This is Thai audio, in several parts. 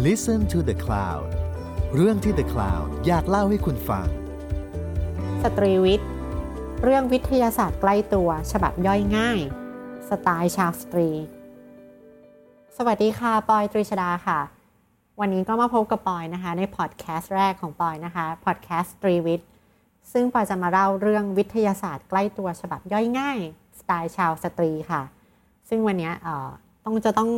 Listen to the Cloud เรื่องที่ The Cloud อยากเล่าให้คุณฟัง สตรีวิทย์ เรื่องวิทยาศาสตร์ใกล้ตัว ฉบับย่อยง่าย สไตล์ชาวสตรี สวัสดีค่ะ ปอยตรีชดาค่ะ วันนี้ก็มาพบกับปอยนะคะ ในพอดแคสต์แรกของปอยนะคะ พอดแคสต์สตรีวิทย์ ซึ่งปอยจะมาเล่าเรื่องวิทยาศาสตร์ใกล้ตัว ฉบับย่อยง่าย สไตล์ชาวสตรีค่ะ ซึ่งวันนี้ต้องจะต้อง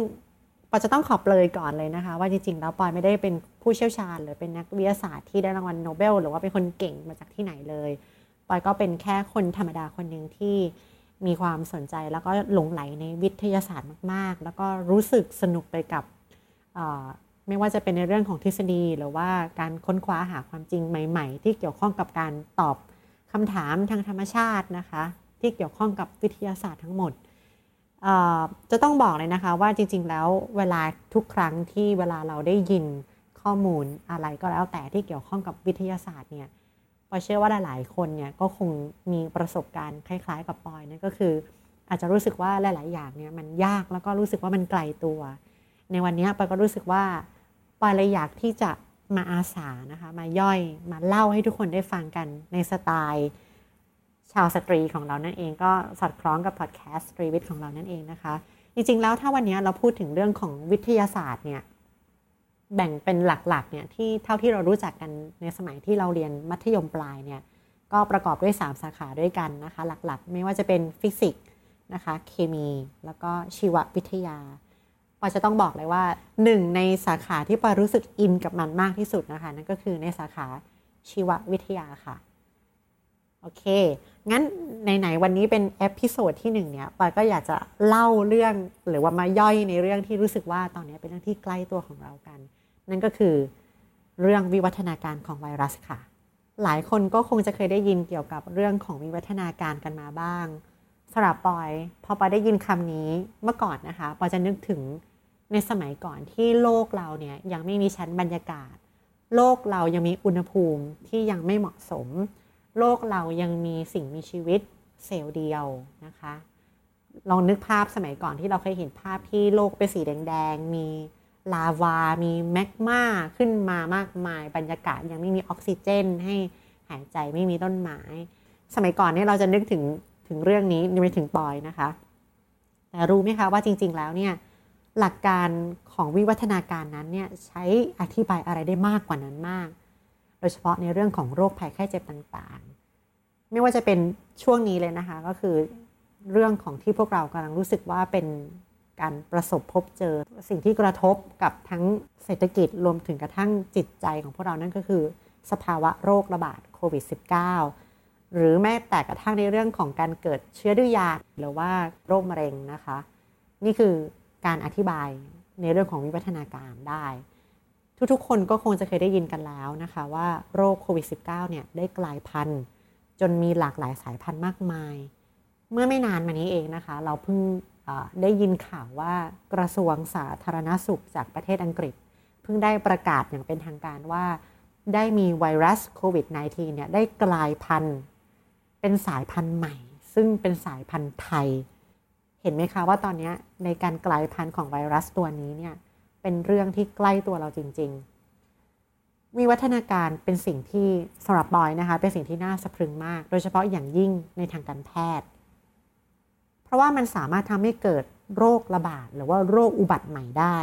อยจะต้องขอบเลยก่อนเลยนะคะ ว่าจริงๆ แล้วปอยไม่ได้เป็นผู้เชี่ยวชาญ หรือเป็นนักวิทยาศาสตร์ที่ได้รางวัลโนเบล หรือว่าเป็นคนเก่งมาจากที่ไหนเลยปอยก็เป็นแค่คนธรรมดาคนหนึ่งที่มีความสนใจแล้วก็หลงไหลในวิทยาศาสตร์มาก ๆ แล้วก็รู้สึกสนุกไปกับไม่ว่าจะเป็นในเรื่องของทฤษฎี หรือว่าการค้นคว้าหาความจริงใหม่ ๆ ที่เกี่ยวข้องกับการตอบคำถามทางธรรมชาตินะคะ ที่เกี่ยวข้องกับวิทยาศาสตร์ทั้งหมด จะต้องบอกเลยนะคะว่าจริง ๆ แล้วเวลาทุกครั้งที่เวลาเราได้ยินข้อมูลอะไรก็แล้วแต่ที่เกี่ยวข้องกับวิทยาศาสตร์เนี่ยปอยเชื่อว่าหลายๆคนเนี่ยก็คงมีประสบการณ์คล้าย ๆ กับปอยนั่นก็คือ อาจจะรู้สึกว่าหลาย ๆ อย่างเนี่ยมันยากแล้วก็รู้สึกว่ามันไกลตัว ในวันนี้ปอยก็รู้สึกว่าปอยเลยอยากที่จะมาอาสานะคะมาย่อยมาเล่าให้ทุกคนได้ฟังกันในสไตล์ ชาวสตรีของเรานั่นเองก็สอดคล้องกับพอดแคสต์สตรีวิทย์ของเรานั่นเองนะคะ จริงๆแล้วถ้าวันนี้เราพูดถึงเรื่องของวิทยาศาสตร์เนี่ยแบ่งเป็นหลักๆเนี่ยที่เท่าที่เรารู้จักกันในสมัยที่เราเรียนมัธยมปลายเนี่ยก็ประกอบด้วย 3 สาขาด้วยกันนะคะ หลักๆ ไม่ว่าจะเป็นฟิสิกส์นะคะเคมีแล้วก็ชีววิทยาปอยจะต้องบอกเลยว่าหนึ่งในสาขาที่ปอรู้สึกอินกับมันมากที่สุดนะคะนั่นก็คือในสาขาชีววิทยาค่ะ โอเค งั้นไหนๆวันนี้เป็น episode ที่หนึ่งเนี่ยปอยก็อยากจะเล่าเรื่องหรือว่ามาย่อยในเรื่องที่รู้สึกว่าตอนนี้เป็นเรื่องที่ใกล้ตัวของเรากัน นั่นก็คือเรื่องวิวัฒนาการของไวรัสค่ะ หลายคนก็คงจะเคยได้ยินเกี่ยวกับเรื่องของวิวัฒนาการกันมาบ้างสำหรับปอย พอปอยได้ยินคำนี้เมื่อก่อนนะคะปอยจะนึกถึงในสมัยก่อนที่โลกเราเนี่ยยังไม่มีชั้นบรรยากาศ โลกเรายังมีอุณหภูมิที่ยังไม่เหมาะสม โลกเรายังมีสิ่งมีชีวิตเซลล์เดียวนะคะ ลองนึกภาพสมัยก่อนที่เราเคยเห็นภาพที่โลกเป็นสีแดง ๆ มีลาวา มีแมกมาขึ้นมามากมาย บรรยากาศยังไม่มีออกซิเจน ให้หายใจไม่มีต้นไม้ สมัยก่อนเนี่ยเราจะนึกถึงถึงเรื่องนี้ไม่ถึงปอยนะคะ แต่รู้ไหมคะว่าจริง ๆ แล้วเนี่ยหลักการของวิวัฒนาการนั้นเนี่ยใช้อธิบายอะไรได้มากกว่านั้นมาก ดยเฉพาะในเรื่องของโรคภัยไข้เจ็บต่างๆ ไม่ว่าจะเป็นช่วงนี้เลยนะคะ ก็คือเรื่องของที่พวกเรากำลังรู้สึกว่าเป็นการประสบพบเจอสิ่งที่กระทบกับทั้งเศรษฐกิจรวมถึงกระทั่งจิตใจของพวกเรานั่นก็คือ สภาวะโรคระบาดโควิด -19 หรือแม้แต่กระทั่งในเรื่องของการเกิดเชื้อดื้อยาหรือว่าโรคมะเร็งนะคะ นี่คือการอธิบายในเรื่องของวิวัฒนาการได้ ทุกๆ คนก็คงจะเคยได้ยินกันแล้วนะคะว่าโรคโควิด -19 เนี่ยได้กลายพันธุ์ จนมีหลากหลายสายพันธุ์มากมาย เมื่อไม่นานมานี้เองนะคะ เราเพิ่งได้ยินข่าวว่ากระทรวงสาธารณสุขจากประเทศอังกฤษ เพิ่งได้ประกาศอย่างเป็นทางการว่า ได้มีไวรัสโควิด -19 เนี่ยได้กลายพันธุ์ เป็นสายพันธุ์ใหม่ ซึ่งเป็นสายพันธุ์ไทย เห็นไหมคะว่าตอนนี้ในการกลายพันธุ์ของไวรัสตัวนี้เนี่ย เป็นเรื่องที่ใกล้ตัวเราจริง ๆ วิวัฒนาการเป็นสิ่งที่สำหรับบอยนะคะเป็นสิ่งที่น่าสะพรึงมาก โดยเฉพาะอย่างยิ่งในทางการแพทย์ เพราะว่ามันสามารถทำให้เกิดโรคระบาดหรือว่าโรคอุบัติใหม่ได้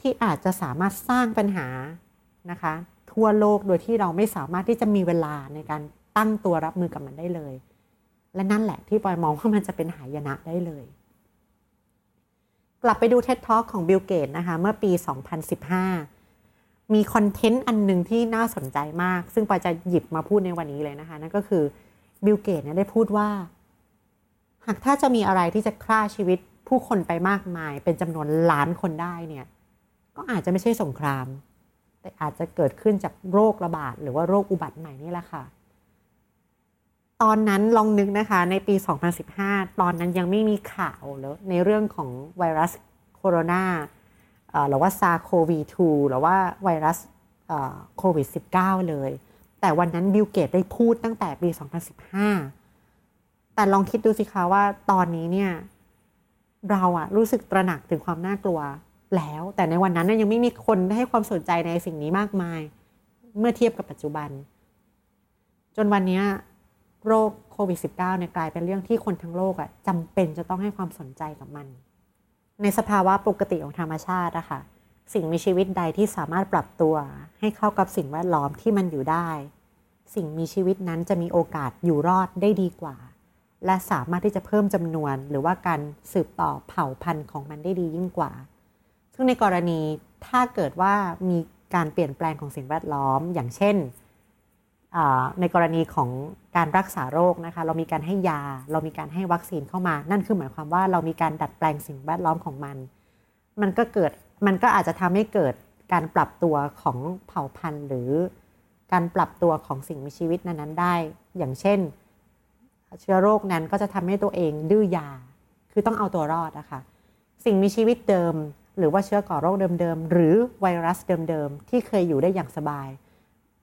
ที่อาจจะสามารถสร้างปัญหานะคะ ทั่วโลกโดยที่เราไม่สามารถที่จะมีเวลาในการตั้งตัวรับมือกับมันได้เลย และนั่นแหละที่ปอยมองว่ามันจะเป็นหายนะได้เลย กลับไปดู TED Talk ของบิลเกตส์นะคะเมื่อปี 2015 มี content อันหนึ่งที่น่าสนใจมาก ซึ่งปอยจะหยิบมาพูดในวันนี้เลยนะคะนั่นก็คือบิลเกตส์เนี่ยได้พูดว่า หากถ้าจะมีอะไรที่จะฆ่าชีวิตผู้คนไปมากมาย เป็นจำนวนล้านคนได้เนี่ยก็อาจจะไม่ใช่สงคราม แต่อาจจะเกิดขึ้นจากโรคระบาด หรือว่าโรคอุบัติใหม่นี่แหละค่ะ ตอนนั้นลองนึกนะคะในปี 2015 ตอนนั้นยังไม่มีข่าวแล้วในเรื่องของไวรัสโคโรนาหรือว่า SARS-CoV-2หรือว่าไวรัสโควิด -19 เลย แต่วันนั้นบิลเกตได้พูดตั้งแต่ปี 2015 แต่ลองคิดดูสิคะว่าตอนนี้เนี่ยเราอะรู้สึกตระหนักถึงความน่ากลัวแล้ว แต่ในวันนั้นยังไม่มีคนให้ความสนใจในสิ่งนี้มากมาย เมื่อเทียบกับปัจจุบัน จนวันนี้ โรคโควิด -19 เนี่ยกลายเป็นเรื่องที่คนทั้งโลกอะจำเป็นจะต้องให้ความสนใจกับมัน ในสภาวะปกติของธรรมชาติอะค่ะ สิ่งมีชีวิตใดที่สามารถปรับตัวให้เข้ากับสิ่งแวดล้อมที่มันอยู่ได้ สิ่งมีชีวิตนั้นจะมีโอกาสอยู่รอดได้ดีกว่า และสามารถที่จะเพิ่มจำนวน หรือว่าการสืบต่อเผ่าพันธุ์ของมันได้ดียิ่งกว่า ซึ่งในกรณีถ้าเกิดว่ามีการเปลี่ยนแปลงของสิ่งแวดล้อม อย่างเช่น ในกรณีของการรักษาโรคนะคะ เรามีการให้ยา เรามีการให้วัคซีนเข้ามา นั่นคือหมายความว่าเรามีการดัดแปลงสิ่งแวดล้อมของมัน มันก็เกิดมันก็อาจจะทำให้เกิดการปรับตัวของเผ่าพันธุ์ หรือการปรับตัวของสิ่งมีชีวิตนั้นๆได้ อย่างเช่น เชื้อโรคนั้นก็จะทำให้ตัวเองดื้อยา คือต้องเอาตัวรอดนะคะ สิ่งมีชีวิตเดิม หรือว่าเชื้อก่อโรคเดิมๆหรือไวรัสเดิมๆที่เคยอยู่ได้อย่างสบาย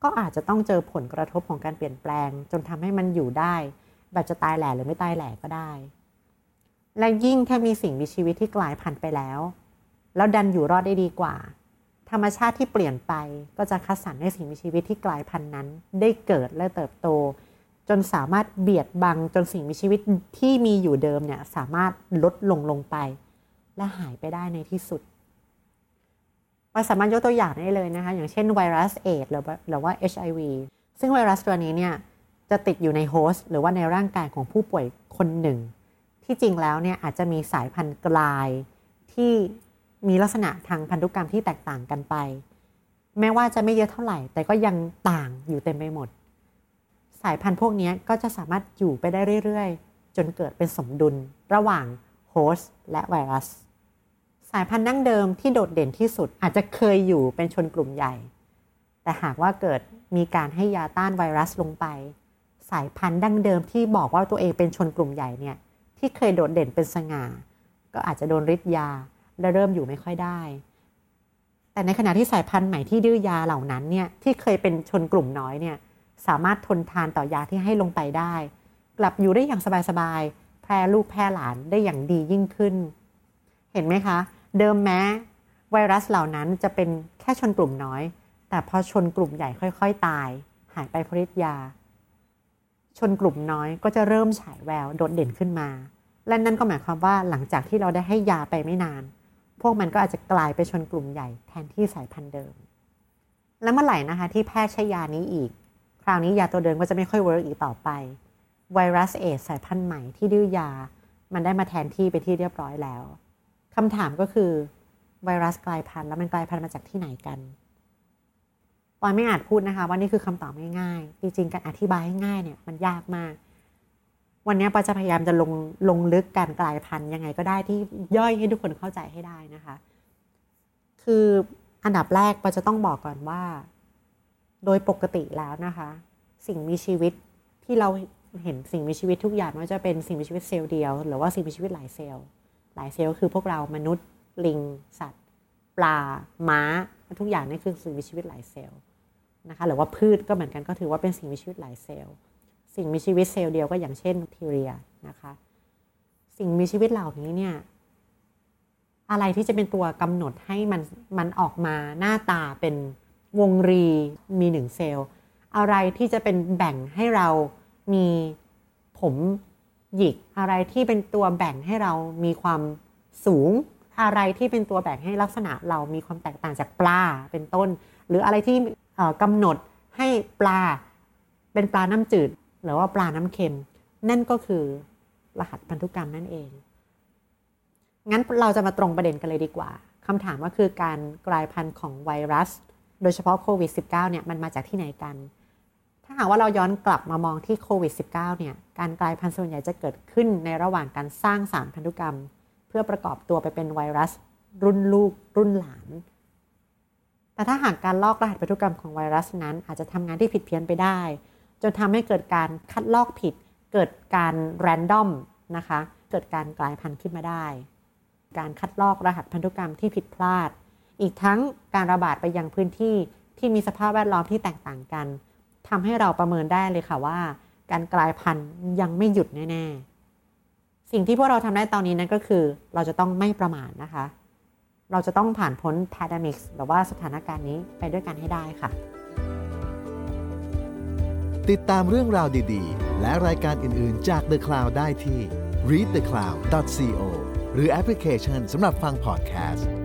ก็อาจจะต้องเจอผลกระทบของการเปลี่ยนแปลง จนทำให้มันอยู่ได้ แบบจะตายแหล่หรือไม่ตายแหล่ก็ได้ และยิ่งถ้ามีสิ่งมีชีวิตที่กลายพันธุ์ไปแล้ว แล้วดันอยู่รอดได้ดีกว่า ธรรมชาติที่เปลี่ยนไปก็จะคัดสรรให้สิ่งมีชีวิตที่กลายพันธุ์นั้น ได้เกิดและเติบโต จนสามารถเบียดบังจนสิ่งมีชีวิตที่มีอยู่เดิมเนี่ยสามารถลดลงลงไป และหายไปได้ในที่สุด เราสามารถยกตัวอย่างได้เลยนะคะ อย่างเช่นไวรัสเอดหรือหรือว่า HIV ซึ่งไวรัสตัวนี้เนี่ยจะติดอยู่ใน host หรือว่าในร่างกายของผู้ป่วยคนหนึ่ง ที่จริงแล้วเนี่ยอาจจะมีสายพันธุ์กลายที่มีลักษณะทางพันธุกรรมที่แตกต่างกันไป แม้ว่าจะไม่เยอะเท่าไหร่ แต่ก็ยังต่างอยู่เต็มไปหมด สายพันธุ์พวกนี้ก็จะสามารถอยู่ไปได้เรื่อย ๆ จนเกิดเป็นสมดุลระหว่าง host และไวรัส สายพันธุ์ดั้งเดิมที่โดดเด่นที่สุดอาจจะเคยอยู่เป็นชนกลุ่มใหญ่ แต่หากว่าเกิดมีการให้ยาต้านไวรัสลงไป สายพันธุ์ดั้งเดิมที่บอกว่าตัวเองเป็นชนกลุ่มใหญ่เนี่ยที่เคยโดดเด่นเป็นสง่า ก็อาจจะโดนฤทธิ์ยาและเริ่มอยู่ไม่ค่อยได้ แต่ในขณะที่สายพันธุ์ใหม่ที่ดื้อยาเหล่านั้นเนี่ยที่เคยเป็นชนกลุ่มน้อยเนี่ยสามารถทนทานต่อยาที่ให้ลงไปได้ กลับอยู่ได้อย่างสบายๆแพร่ลูกแพร่หลานได้อย่างดียิ่งขึ้น เห็นไหมคะ เดิมแม้ไวรัสเหล่านั้นจะเป็นแค่ชนกลุ่มน้อย แต่พอชนกลุ่มใหญ่ค่อยๆ ตาย หายไปเพราะฤทธิ์ยา ชนกลุ่มน้อยก็จะเริ่มฉายแววโดดเด่นขึ้นมา และนั่นก็หมายความว่าหลังจากที่เราได้ให้ยาไปไม่นาน พวกมันก็อาจจะกลายไปชนกลุ่มใหญ่แทนที่สายพันธุ์เดิม แล้วเมื่อไหร่นะคะที่แพทย์ใช้ยานี้อีก คราวนี้ยาตัวเดิมก็จะไม่ค่อยเวิร์กอีกต่อไป ไวรัสเอสสายพันธุ์ใหม่ที่ดื้อยา มันได้มาแทนที่ไปที่เรียบร้อยแล้ว คำถามก็คือไวรัสกลายพันธุ์แล้วมันกลายพันธุ์มาจากที่ไหนกันปอยไม่อาจพูดนะคะ ว่านี่คือคำตอบง่ายๆ จริงๆ การอธิบายให้ง่ายเนี่ยมันยากมาก วันนี้ปาจะพยายามจะลงลงลึกการกลายพันธุ์ยังไงก็ได้ที่ย่อยให้ทุกคนเข้าใจให้ได้นะคะ คืออันดับแรกปาจะต้องบอกก่อนว่า โดยปกติแล้วนะคะ สิ่งมีชีวิตที่เราเห็นสิ่งมีชีวิตทุกอย่างไม่ว่าจะเป็นสิ่งมีชีวิตเซลล์เดียว หรือว่าสิ่งมีชีวิตหลายเซลล์ หลายเซลล์คือพวกเรามนุษย์ลิง สัตว์ ปลาม้า ทุกอย่างนี่คือสิ่งมีชีวิตหลายเซลล์นะคะหรือว่าพืชก็เหมือนกันก็ถือว่าเป็นสิ่งมีชีวิตหลายเซลล์ สิ่งมีชีวิตเซลล์เดียวก็อย่างเช่นทีเรียนะคะ สิ่งมีชีวิตเหล่านี้เนี่ยอะไรที่จะเป็นตัวกำหนดให้มันมันออกมาหน้าตาเป็นวงรีมีหนึ่งเซลล์ อะไรที่จะเป็นแบ่งให้เรามีผม หยิกอะไรที่เป็นตัวแบ่งให้เรามีความสูง อะไรที่เป็นตัวแบ่งให้ลักษณะเรามีความแตกต่างจากปลาเป็นต้น หรืออะไรที่กำหนดให้ปลาเป็นปลาน้ำจืด หรือว่าปลาน้ำเค็ม นั่นก็คือรหัสพันธุกรรมนั่นเอง งั้นเราจะมาตรงประเด็นกันเลยดีกว่าคำถามก็คือการกลายพันธุ์ของไวรัส โดยเฉพาะโควิด -19 เนี่ยมันมาจากที่ไหนกัน ถ้าหากว่าเราย้อนกลับมามองที่โควิด -19 เนี่ย การกลายพันธุ์ส่วนใหญ่จะเกิดขึ้นในระหว่างการสร้างสารพันธุกรรม เพื่อประกอบตัวไปเป็นไวรัส รุ่นลูก รุ่นหลาน แต่ถ้าหากการลอกรหัสพันธุกรรมของไวรัสนั้น อาจจะทำงานที่ผิดเพี้ยนไปได้ จนทำให้เกิดการคัดลอกผิด เกิดการแรนดอมนะคะ เกิดการกลายพันธุ์ขึ้นมาได้ การคัดลอกรหัสพันธุกรรมที่ผิดพลาด อีกทั้งการระบาดไปยังพื้นที่ที่มีสภาพแวดล้อมที่แตกต่างกัน ทำให้เราประเมินได้เลยค่ะว่า การกลายพันธุ์ยังไม่หยุดแน่ๆ สิ่งที่พวกเราทำได้ตอนนี้นั่นก็คือ เราจะต้องไม่ประมาทนะคะ เราจะต้องผ่านพ้น pandemic หรือว่าสถานการณ์นี้ไปด้วยกันให้ได้ค่ะ ติดตามเรื่องราวดีๆ และรายการอื่นๆจาก The Cloud ได้ที่ readthecloud.co หรือแอปพลิเคชันสำหรับฟังพอดแคสต์